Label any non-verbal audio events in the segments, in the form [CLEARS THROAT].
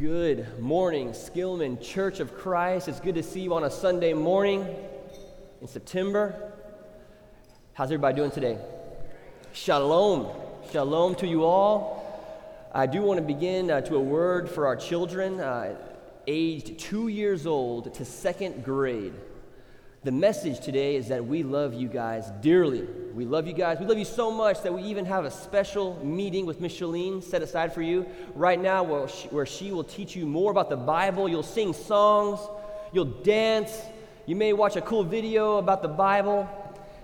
Good morning, Skillman Church of Christ. It's good to see you on a Sunday morning in September. How's everybody doing today? Shalom. Shalom to you all. I do want to begin uh, to a word for our children, uh, aged two years old to second grade. The message today is that we love you guys dearly. We love you guys. We love you so much that we even have a special meeting with Micheline set aside for you right now where she, where she will teach you more about the Bible. You'll sing songs, you'll dance, you may watch a cool video about the Bible.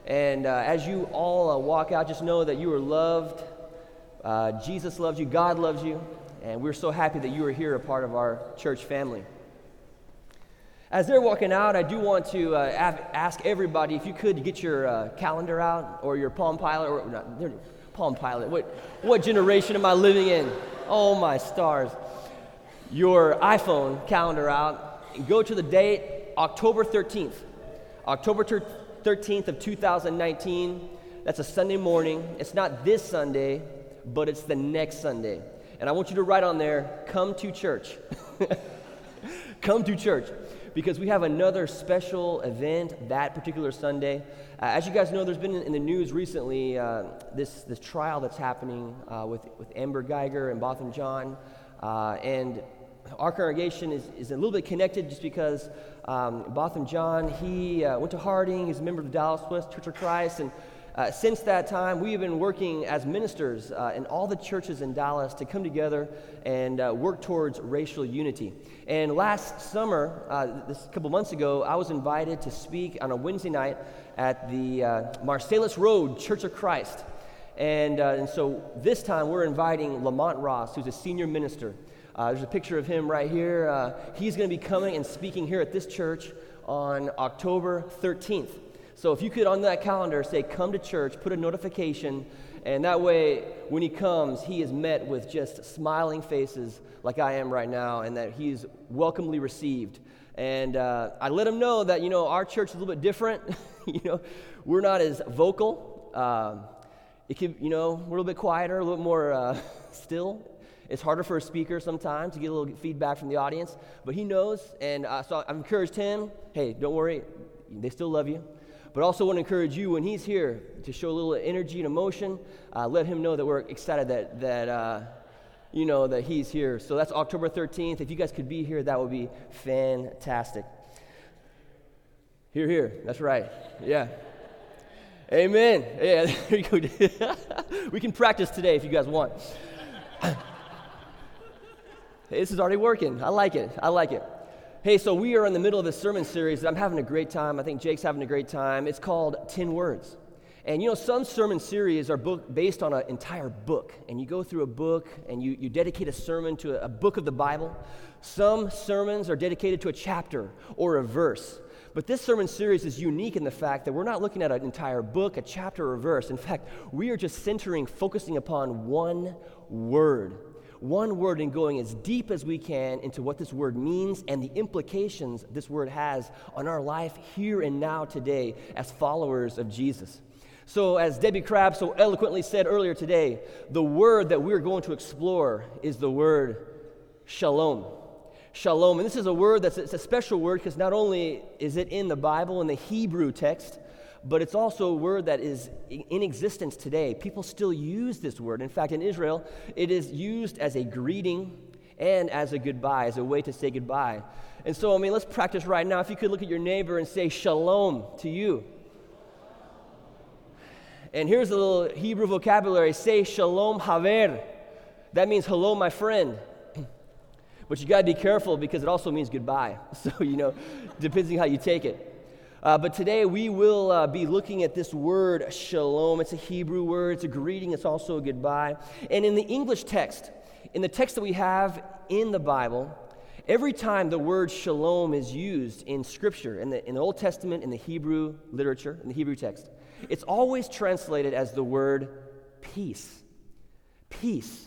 And uh, as you all uh, walk out, just know that you are loved. Uh, Jesus loves you, God loves you, and we're so happy that you are here, a part of our church family. As they're walking out, I do want to uh, ask everybody if you could get your uh, calendar out or your Palm Pilot or not, Palm Pilot. What, what generation am I living in? Oh my stars! Your iPhone calendar out and go to the date October 13th. October 13th of 2019. That's a Sunday morning. It's not this Sunday, but it's the next Sunday. And I want you to write on there, come to church. [LAUGHS] come to church because we have another special event that particular Sunday. Uh, as you guys know, there's been in, the news recently uh, this, this trial that's happening uh, with, with Amber Guyger and Botham Jean. Uh, and our congregation is, is a little bit connected just because um, Botham Jean, he uh, went to Harding, he's a member of the Dallas West Church of Christ, and uh, since that time, we have been working as ministers uh, in all the churches in Dallas to come together and uh, work towards racial unity. And last summer, uh, this couple months ago, I was invited to speak on a Wednesday night at the uh, Marsalis Road Church of Christ. And, uh, and so this time, we're inviting Lamont Ross, who's a senior minister. there's a picture of him right here. he's going to be coming and speaking here at this church on October 13th. So if you could on that calendar say, come to church, put a notification, and that way when he comes, he is met with just smiling faces like I am right now, and that he's welcomely received. And uh, I let him know that, you know, our church is a little bit different. [LAUGHS] you know, we're not as vocal. Um, it can, you know, we're a little bit quieter, a little more uh, [LAUGHS] still. It's harder for a speaker sometimes to get a little feedback from the audience, but he knows, and uh, so I've encouraged him. Hey, don't worry, they still love you. But also want to encourage you when he's here to show a little energy and emotion. Uh, let him know that we're excited that, that uh, you know, that he's here. So that's October 13th. If you guys could be here, that would be fantastic. Here, here. That's right. Yeah. Amen. Yeah, [LAUGHS] there you go. [LAUGHS] we can practice today if you guys want. [LAUGHS] this is already working. I like it. I like it. Hey, so we are in the middle of a sermon series that I'm having a great time. I think Jake's having a great time. It's called 10 Words. And you know, some sermon series are book, based on an entire book, and you go through a book and you, you dedicate a sermon to a, a book of the Bible. Some sermons are dedicated to a chapter or a verse. But this sermon series is unique in the fact that we're not looking at an entire book, a chapter, or a verse. In fact, we are just centering, focusing upon one word one word and going as deep as we can into what this word means and the implications this word has on our life here and now today as followers of Jesus. So, as Debbie Crabb so eloquently said earlier today, the word that we're going to explore is the word shalom. Shalom. And this is a word that's a special word because not only is it in the Bible, in the Hebrew text, but it's also a word that is in existence today. People still use this word. In fact, in Israel, it is used as a greeting and as a goodbye, as a way to say goodbye. And so, I mean, let's practice right now. If you could look at your neighbor and say shalom to you. And here's a little Hebrew vocabulary say shalom haver. That means hello, my friend. [CLEARS THROAT] But you got to be careful because it also means goodbye. [LAUGHS] So, you know, depending how you take it. Uh, but today we will uh, be looking at this word shalom. It's a Hebrew word, it's a greeting, it's also a goodbye. And in the English text, in the text that we have in the Bible, every time the word shalom is used in Scripture, in the, in the Old Testament, in the Hebrew literature, in the Hebrew text, it's always translated as the word peace. Peace.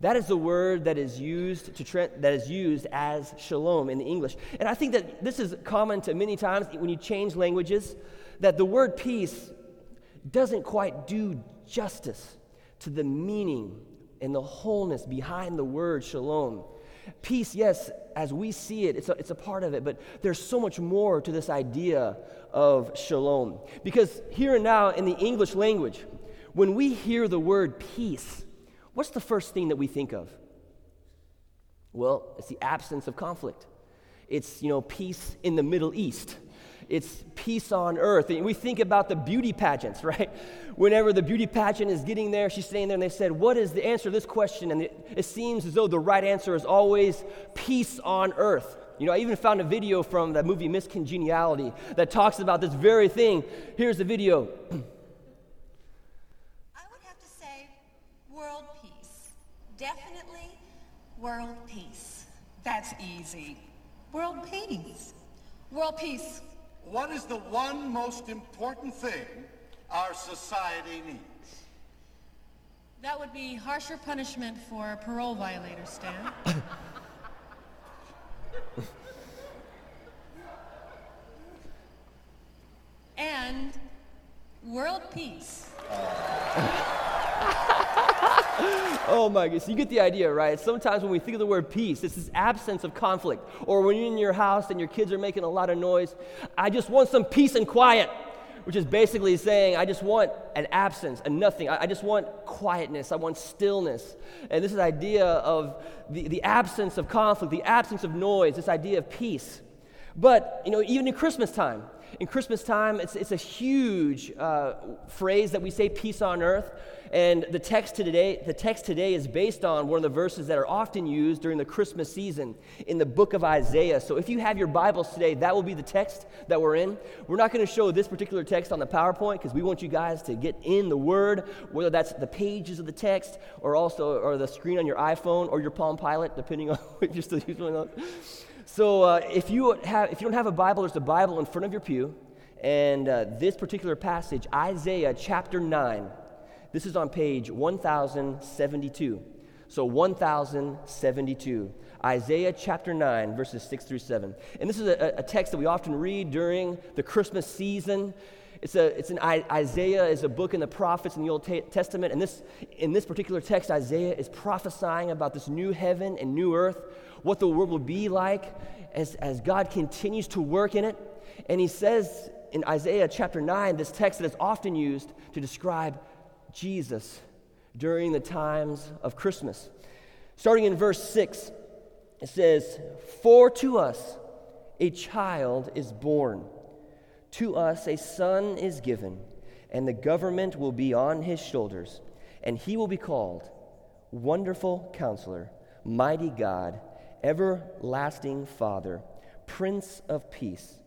That is the word that is used to tra- that is used as shalom in the English. And I think that this is common to many times when you change languages that the word peace doesn't quite do justice to the meaning and the wholeness behind the word shalom. Peace, yes, as we see it, it's a, it's a part of it, but there's so much more to this idea of shalom. Because here and now in the English language, when we hear the word peace, what's the first thing that we think of? Well, it's the absence of conflict. It's, you know, peace in the Middle East. It's peace on earth. And we think about the beauty pageants, [LAUGHS] right? Whenever the beauty pageant is getting there, she's staying there, and they said, What is the answer to this question? And it, it seems as though the right answer is always peace on earth. You know, I even found a video from that movie Miss Congeniality that talks about this very thing. Here's the video. [CLEARS THROAT] I would have to say world peace. Definitely world peace. That's easy. World peace. World peace. What is the one most important thing our society needs? That would be harsher punishment for parole violators, Stan. [LAUGHS] and world peace. [LAUGHS] Oh my goodness, you get the idea, right? Sometimes when we think of the word peace, it's this absence of conflict. Or when you're in your house and your kids are making a lot of noise, I just want some peace and quiet, which is basically saying, I just want an absence, a nothing. I, just want quietness, I want stillness. And this is the idea of the, the absence of conflict, the absence of noise, this idea of peace. But, you know, even in Christmas time, in Christmas time, it's, it's a huge uh, phrase that we say, peace on earth. And the text today, the text today is based on one of the verses that are often used during the Christmas season in the book of Isaiah. So if you have your Bibles today, that will be the text that we're in. We're not going to show this particular text on the PowerPoint because we want you guys to get in the Word, whether that's the pages of the text or also or the screen on your iPhone or your Palm Pilot, depending [LAUGHS] on if you're still using one of those. So uh, if, you have, if you don't have a Bible, there's a Bible in front of your pew. And uh, this particular passage, Isaiah chapter 9, this is on page 1072. So 1072. Isaiah chapter 9, verses 6 through 7. And this is a, a text that we often read during the Christmas season. It's, a, it's an Isaiah is a book in the prophets in the Old Testament, and this in this particular text, Isaiah is prophesying about this new heaven and new earth, what the world will be like as, as God continues to work in it. And he says in Isaiah chapter 9, this text that is often used to describe Jesus during the times of Christmas. Starting in verse 6, it says, For to us a child is born, to us a son is given, and the government will be on his shoulders, and he will be called Wonderful Counselor, Mighty God, Everlasting Father, Prince of Peace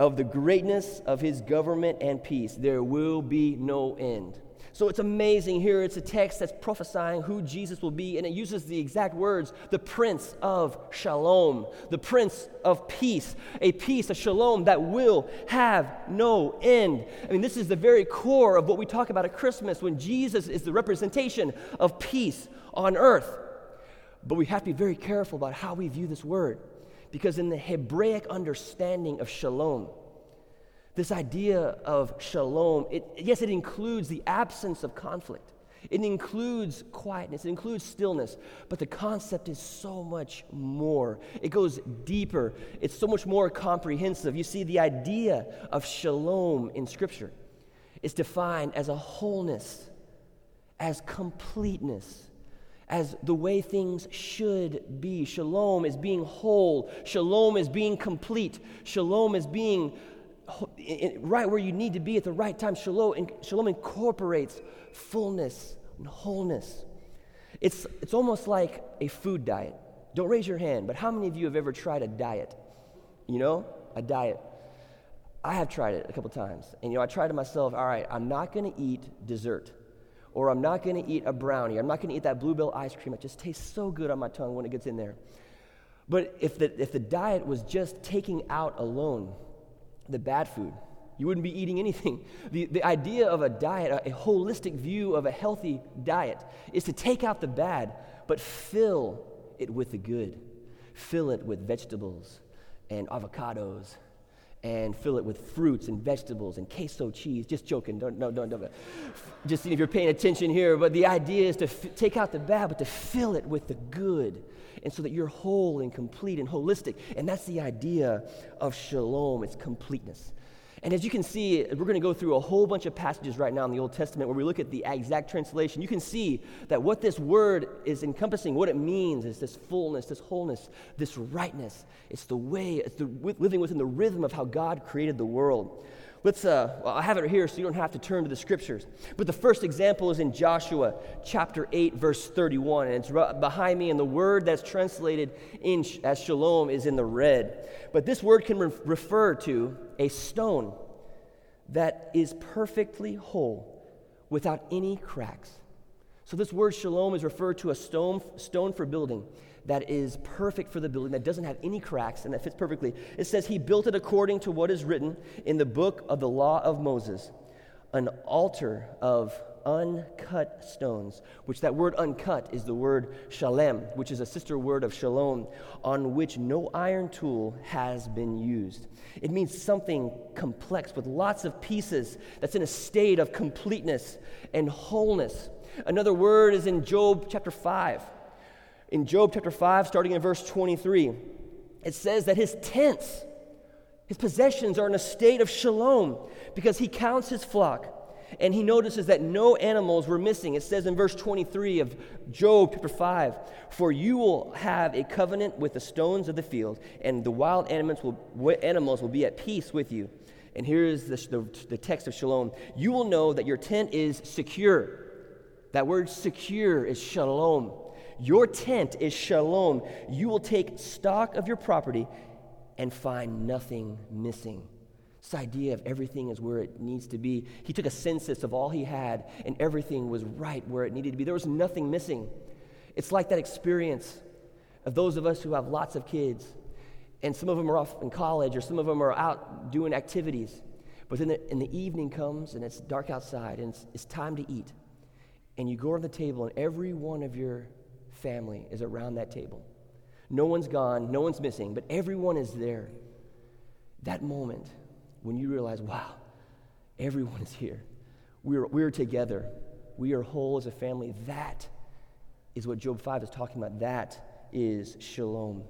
of the greatness of his government and peace. There will be no end. So it's amazing here. It's a text that's prophesying who Jesus will be, and it uses the exact words the Prince of Shalom, the Prince of Peace, a peace, a shalom that will have no end. I mean, this is the very core of what we talk about at Christmas when Jesus is the representation of peace on earth. But we have to be very careful about how we view this word. Because in the Hebraic understanding of shalom, this idea of shalom, it, yes, it includes the absence of conflict. It includes quietness, it includes stillness, but the concept is so much more. It goes deeper, it's so much more comprehensive. You see, the idea of shalom in Scripture is defined as a wholeness, as completeness, as the way things should be. Shalom is being whole, shalom is being complete, shalom is being right where you need to be at the right time. Shalom, shalom incorporates fullness and wholeness. It's, it's almost like a food diet. Don't raise your hand, but how many of you have ever tried a diet? You know, a diet. I have tried it a couple times. And you know, I tried it myself, all right, I'm not going to eat dessert or I'm not going to eat a brownie. I'm not going to eat that bluebell ice cream. It just tastes so good on my tongue when it gets in there. But if the, if the diet was just taking out alone the bad food, you wouldn't be eating anything. [LAUGHS] The, the idea of a diet, a, a holistic view of a healthy diet, is to take out the bad, but fill it with the good. Fill it with vegetables and avocados and fill it with fruits and vegetables and queso cheese. Just joking. Don't, no, don't, don't. Just if you're paying attention here. But the idea is to f- take out the bad, but to fill it with the good. And so that you're whole and complete and holistic. And that's the idea of shalom, it's completeness. And as you can see, we're going to go through a whole bunch of passages right now in the Old Testament where we look at the exact translation. You can see that what this word is encompassing, what it means is this fullness, this wholeness, this rightness. It's the way, it's the living within the rhythm of how God created the world. Let's, uh, well, I have it here so you don't have to turn to the scriptures. But the first example is in Joshua chapter 8, verse 31. And it's behind me, and the word that's translated in, as shalom is in the red. But this word can re- refer to a stone that is perfectly whole without any cracks. So, this word shalom is referred to a stone, stone for building that is perfect for the building, that doesn't have any cracks, and that fits perfectly. It says, He built it according to what is written in the book of the law of Moses, an altar of uncut stones, which that word uncut is the word shalem, which is a sister word of shalom, on which no iron tool has been used. It means something complex with lots of pieces that's in a state of completeness and wholeness. Another word is in Job chapter 5 in Job chapter 5, starting in verse 23, it says that his tents, his possessions are in a state of shalom because he counts his flock and he notices that no animals were missing. It says in verse 23 of Job chapter 5 For you will have a covenant with the stones of the field, and the wild animals will, animals will be at peace with you. And here is the, the, the text of shalom You will know that your tent is secure. That word secure is shalom. Your tent is shalom. You will take stock of your property and find nothing missing. This idea of everything is where it needs to be. He took a census of all he had, and everything was right where it needed to be. There was nothing missing. It's like that experience of those of us who have lots of kids, and some of them are off in college, or some of them are out doing activities. But then the, and the evening comes, and it's dark outside, and it's, it's time to eat. And you go to the table, and every one of your family is around that table. No one's gone, no one's missing, but everyone is there. That moment when you realize, wow, everyone is here. We're, we're together. We are whole as a family. That is what Job 5 is talking about. That is shalom.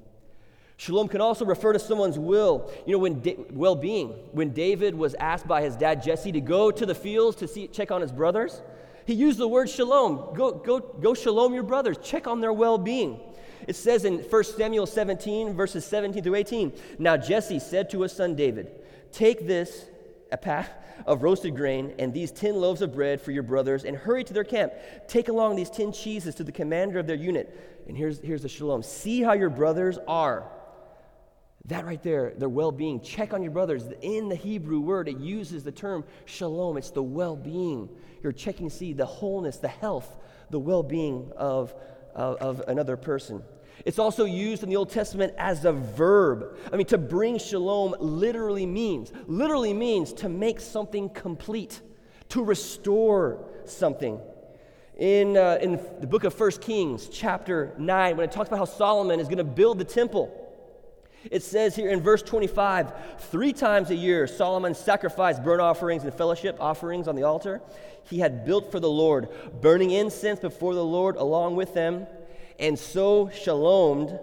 Shalom can also refer to someone's will. You know, when da- well-being. When David was asked by his dad Jesse to go to the fields to see, check on his brothers, he used the word shalom. Go, go, go shalom your brothers. Check on their well being. It says in 1 Samuel 17, verses 17 through 18 Now Jesse said to his son David, Take this, a path of roasted grain, and these 10 loaves of bread for your brothers, and hurry to their camp. Take along these 10 cheeses to the commander of their unit. And here's, here's the shalom See how your brothers are that right there, their well being. Check on your brothers. In the Hebrew word, it uses the term shalom. It's the well being. You're checking to see the wholeness, the health, the well being of, of, of another person. It's also used in the Old Testament as a verb. I mean, to bring shalom literally means, literally means to make something complete, to restore something. In, uh, in the book of First Kings, chapter 9, when it talks about how Solomon is going to build the temple, it says here in verse 25 three times a year Solomon sacrificed burnt offerings and fellowship offerings on the altar he had built for the Lord, burning incense before the Lord along with them, and so shalomed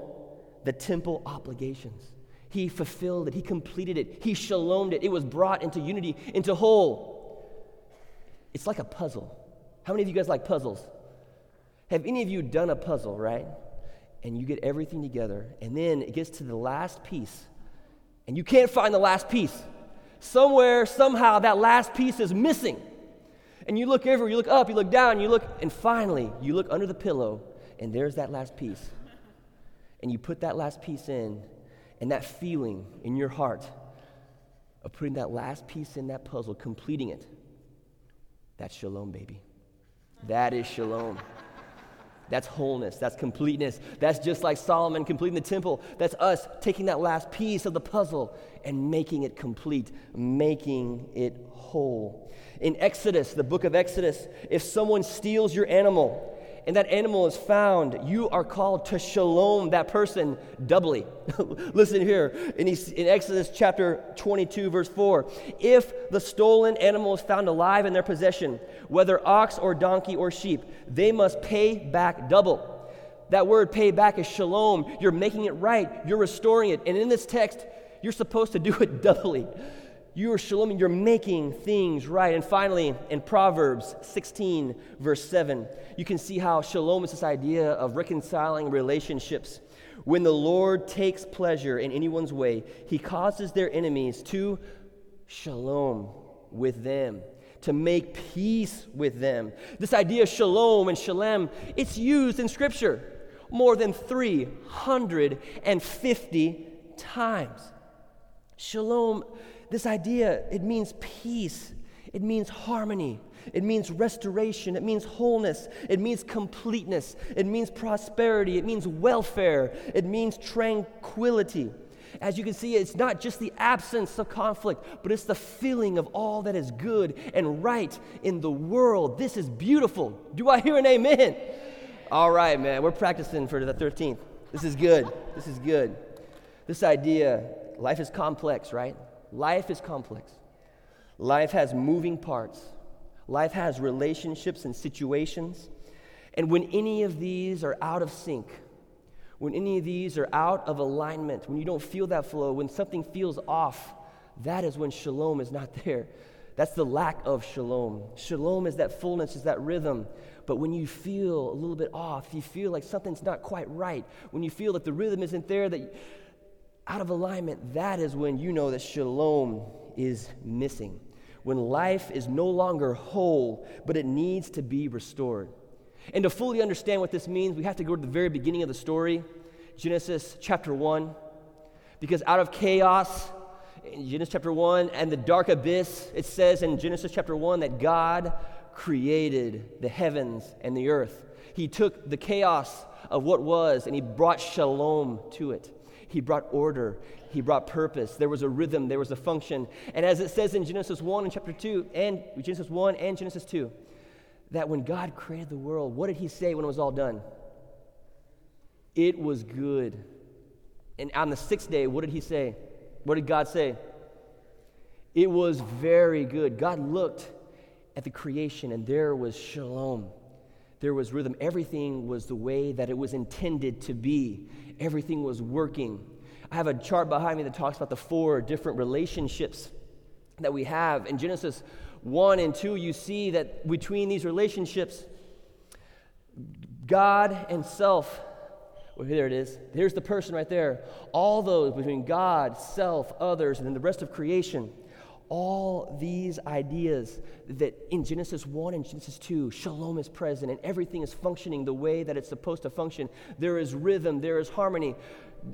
the temple obligations. He fulfilled it, he completed it, he shalomed it. It was brought into unity, into whole. It's like a puzzle. How many of you guys like puzzles? Have any of you done a puzzle, right? And you get everything together, and then it gets to the last piece, and you can't find the last piece. Somewhere, somehow, that last piece is missing. And you look everywhere, you look up, you look down, you look, and finally, you look under the pillow, and there's that last piece. And you put that last piece in, and that feeling in your heart of putting that last piece in that puzzle, completing it, that's shalom, baby. That is shalom. That's wholeness. That's completeness. That's just like Solomon completing the temple. That's us taking that last piece of the puzzle and making it complete, making it whole. In Exodus, the book of Exodus, if someone steals your animal and that animal is found, you are called to shalom that person doubly. [LAUGHS] Listen here in, Exodus chapter 22, verse 4. If the stolen animal is found alive in their possession, whether ox or donkey or sheep, they must pay back double. That word pay back is shalom. You're making it right, you're restoring it. And in this text, you're supposed to do it [LAUGHS] doubly. You are shalom, you're making things right. And finally, in Proverbs 16, verse 7, you can see how shalom is this idea of reconciling relationships. When the Lord takes pleasure in anyone's way, he causes their enemies to shalom with them, to make peace with them. This idea of shalom and shalem, it's used in Scripture more than 350 times. Shalom this idea, it means peace, it means harmony, it means restoration, it means wholeness, it means completeness, it means prosperity, it means welfare, it means tranquility. As you can see, it's not just the absence of conflict, but it's the feeling of all that is good and right in the world. This is beautiful. Do I hear an amen? All right, man, we're practicing for the 13th. This is good. This is good. This idea, life is complex, right? Life is complex. Life has moving parts. Life has relationships and situations. And when any of these are out of sync, when any of these are out of alignment, when you don't feel that flow, when something feels off, that is when shalom is not [LAUGHS] there. That's the lack of shalom. Shalom is that fullness, is that rhythm. But when you feel a little bit off, you feel like something's not quite right, when you feel that the rhythm isn't there, that out of alignment, that is when you know that shalom is missing. When life is no longer whole, but it needs to be restored. And to fully understand what this means, we have to go to the very beginning of the story, Genesis chapter 1. Because out of chaos, in Genesis chapter 1 and the dark abyss, it says in Genesis chapter 1 that God created the heavens and the earth. He took the chaos of what was and he brought shalom to it. He brought order, He brought purpose. There was a rhythm, there was a function. And as it says in Genesis 1 and chapter 2, and Genesis 1 and Genesis 2, that when God created the world, what did He say when it was all done? It was good. And on the sixth day, what did He say? What did God say? It was very good. God looked at the creation, and there was shalom. There was rhythm. Everything was the way that it was intended to be everything was working. I have a chart behind me that talks about the four different relationships that we have. In Genesis 1 and 2, you see that between these relationships, God and self, well, there it is. Here's the person right there. All those between God, self, others, and then the rest of creation all these ideas that in Genesis 1 and Genesis 2, shalom is present and everything is functioning the way that it's supposed to function. There is rhythm, there is harmony.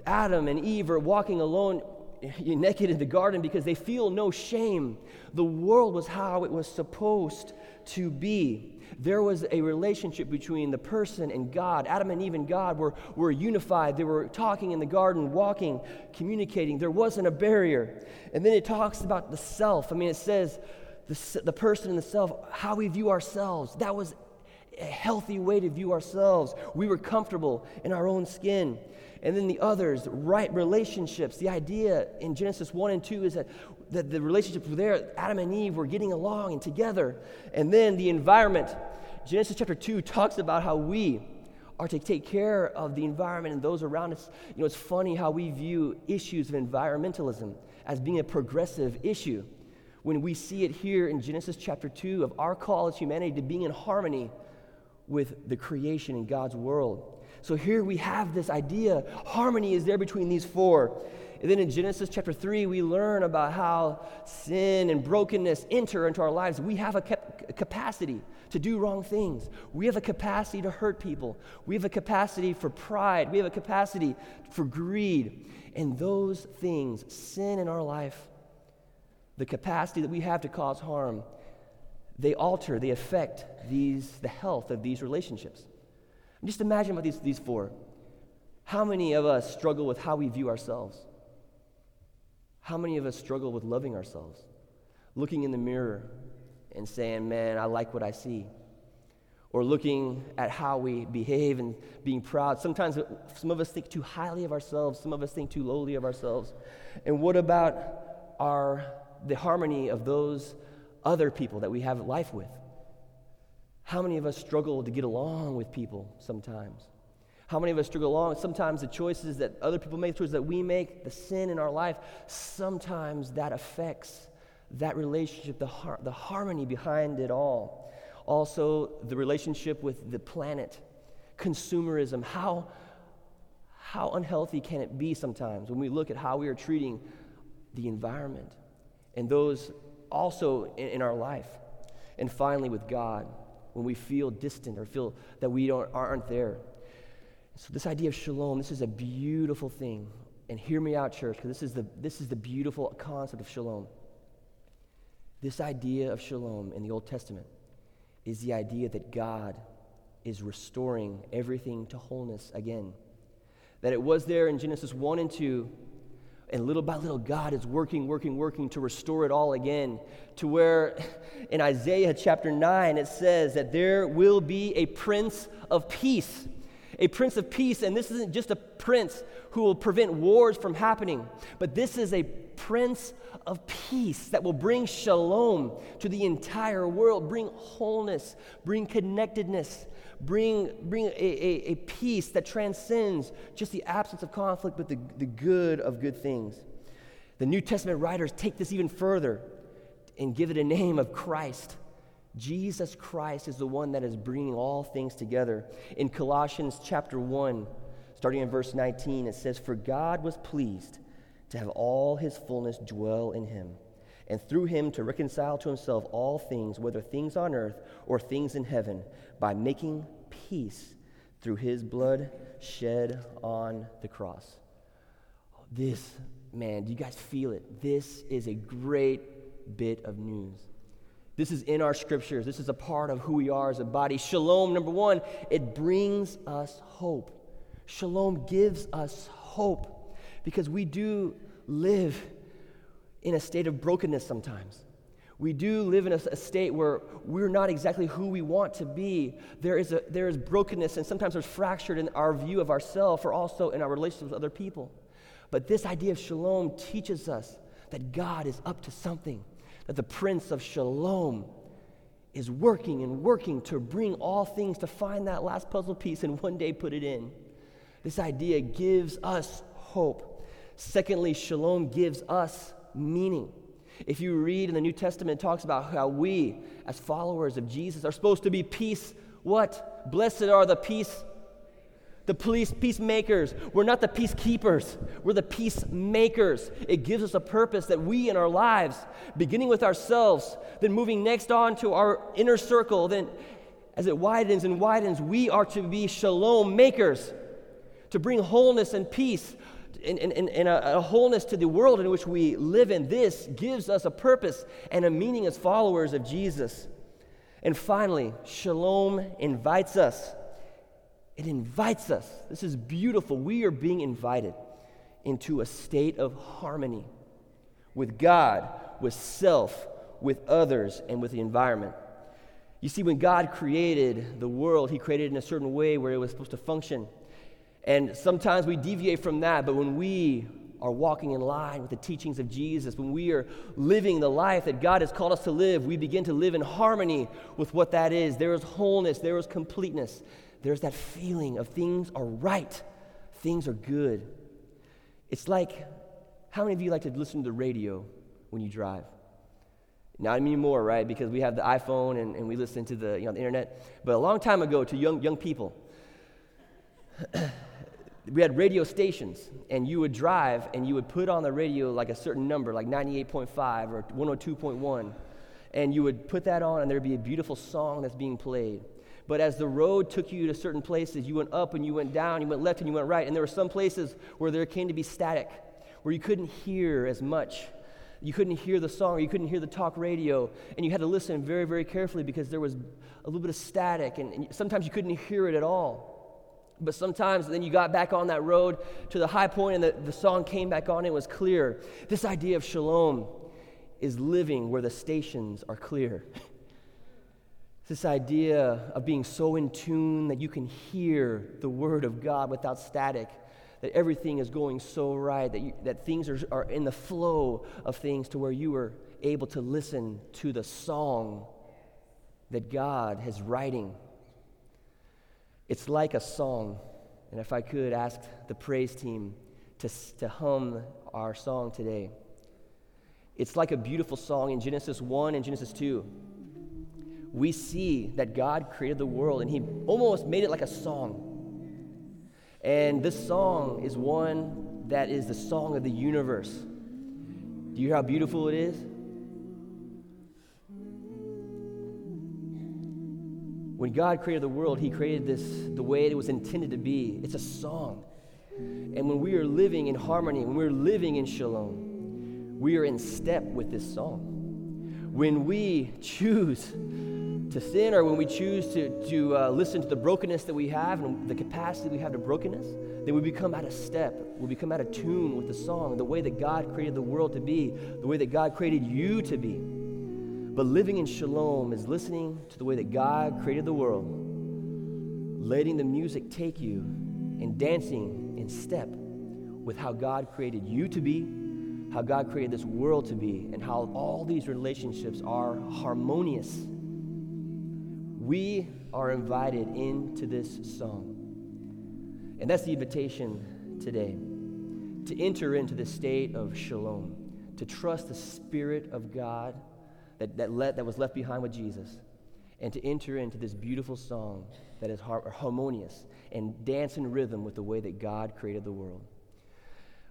Adam and Eve are walking alone [LAUGHS] naked in the garden because they feel no shame. The world was how it was supposed to be there was a relationship between the person and God. Adam and Eve and God were, were unified. They were talking in the garden, walking, communicating. There wasn't a barrier. And then it talks about the self. I mean, it says the, the person and the self, how we view ourselves. That was a healthy way to view ourselves. We were comfortable in our own skin. And then the others, right relationships. The idea in Genesis 1 and 2 is that, that the relationships were there. Adam and Eve were getting along and together. And then the environment. Genesis chapter 2 talks about how we are to take care of the environment and those around us. You know, it's funny how we view issues of environmentalism as being a progressive issue when we see it here in Genesis chapter 2 of our call as humanity to being in harmony with the creation in God's world. So here we have this idea harmony is there between these four. And then in Genesis chapter 3, we learn about how sin and brokenness enter into our lives. We have a cap- capacity to do wrong things. We have a capacity to hurt people. We have a capacity for pride. We have a capacity for greed. And those things, sin in our life, the capacity that we have to cause harm, they alter, they affect these, the health of these relationships. And just imagine about these, these four. How many of us struggle with how we view ourselves? How many of us struggle with loving ourselves? Looking in the mirror and saying, man, I like what I see. or looking at how we behave and being proud. Sometimes some of us think too highly of ourselves, some of us think too lowly of ourselves. And what about our, the harmony of those other people that we have life with? How many of us struggle to get along with people sometimes? How many of us struggle along? Sometimes the choices that other people make, the choices that we make, the sin in our life, sometimes that affects that relationship, the, har- the harmony behind it all. Also, the relationship with the planet, consumerism. How, how unhealthy can it be sometimes when we look at how we are treating the environment and those also in, in our life? And finally, with God, when we feel distant or feel that we don't, aren't there. So, this idea of shalom, this is a beautiful thing. And hear me out, church, because this, is the, this is the beautiful concept of shalom. This idea of shalom in the Old Testament is the idea that God is restoring everything to wholeness again. That it was there in Genesis 1 and 2, and little by little, God is working, working, working to restore it all again. To where in Isaiah chapter 9, it says that there will be a prince of peace. A prince of peace, and this isn't just a prince who will prevent wars from happening, but this is a prince of peace that will bring shalom to the entire world, bring wholeness, bring connectedness, bring, bring a, a, a peace that transcends just the absence of conflict, but the, the good of good things. The New Testament writers take this even further and give it a name of Christ. Jesus Christ is the one that is bringing all things together. In Colossians chapter 1, starting in verse 19, it says, For God was pleased to have all his fullness dwell in him, and through him to reconcile to himself all things, whether things on earth or things in heaven, by making peace through his blood shed on the cross. This, man, do you guys feel it? This is a great bit of news. This is in our scriptures. This is a part of who we are as a body. Shalom, number one, it brings us hope. Shalom gives us hope because we do live in a state of brokenness sometimes. We do live in a, a, state where we're not exactly who we want to be. There is, a, there is brokenness, and sometimes there's fractured in our view of ourselves or also in our relationships with other people. But this idea of shalom teaches us that God is up to something, that the Prince of Shalom is working and working to bring all things to find that last puzzle piece and one day put it in. This idea gives us hope. Secondly, shalom gives us meaning. If you read in the New Testament, it talks about how we, as followers of Jesus, are supposed to be peace. What? Blessed are the peace, the police peacemakers. We're not the peacekeepers. We're the peacemakers. It gives us a purpose that we in our lives, beginning with ourselves, then moving next on to our inner circle, then as it widens and widens, we are to be shalom makers, to bring wholeness and peace and, and, and a, a, wholeness to the world in which we live in. This gives us a purpose and a meaning as followers of Jesus. And finally, shalom invites us. It invites us. This is beautiful. We are being invited into a state of harmony with God, with self, with others, and with the environment. You see, when God created the world, He created it in a certain way where it was supposed to function. And sometimes we deviate from that, but when we are walking in line with the teachings of Jesus, when we are living the life that God has called us to live, we begin to live in harmony with what that is. There is wholeness, there is completeness, there's that feeling of things are right, things are good. It's like, how many of you like to listen to the radio when you drive? Not anymore, right? Because we have the iPhone and, and we listen to the, you know, the internet. But a long time ago, to young, young people, we had radio stations, and you would drive and you would put on the radio like a certain number, like 98.5 or 102.1, and you would put that on, and there'd be a beautiful song that's being played. But as the road took you to certain places, you went up and you went down, you went left and you went right, and there were some places where there came to be static, where you couldn't hear as much. You couldn't hear the song, or you couldn't hear the talk radio, and you had to listen very, very carefully because there was a little bit of static, and, and sometimes you couldn't hear it at all. But sometimes then you got back on that road to the high point and the, the song came back on and it was clear. This idea of shalom is living where the stations are clear. [LAUGHS] This idea of being so in tune that you can hear the Word of God without static, that everything is going so right, that, you, that things are, are in the flow of things to where you are able to listen to the song that God is writing. It's like a song. And if I could ask the praise team to, to hum our song today, it's like a beautiful song in Genesis 1 and Genesis 2 we see that God created the world and He almost made it like a song. And this song is one that is the song of the universe. Do you hear how beautiful it is? When God created the world, He created this the way it was intended to be. It's a song. And when we are living in harmony, when we're living in shalom, we are in step with this song. When we choose to sin or when we choose to, to uh, listen to the brokenness that we have and the capacity we have to brokenness, then we become out of step. We become out of tune with the song, the way that God created the world to be, the way that God created you to be. But living in shalom is listening to the way that God created the world, letting the music take you, and dancing in step with how God created you to be, how God created this world to be, and how all these relationships are harmonious we are invited into this song. And that's the invitation today to enter into the state of shalom, to trust the Spirit of God that, that, let, that was left behind with Jesus, and to enter into this beautiful song that is har- harmonious and dance in rhythm with the way that God created the world.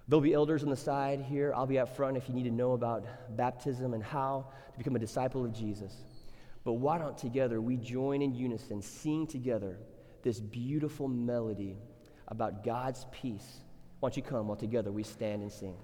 There'll be elders on the side here. I'll be up front if you need to know about baptism and how to become a disciple of Jesus. But why don't together we join in unison, sing together this beautiful melody about God's peace? Why don't you come while together we stand and sing?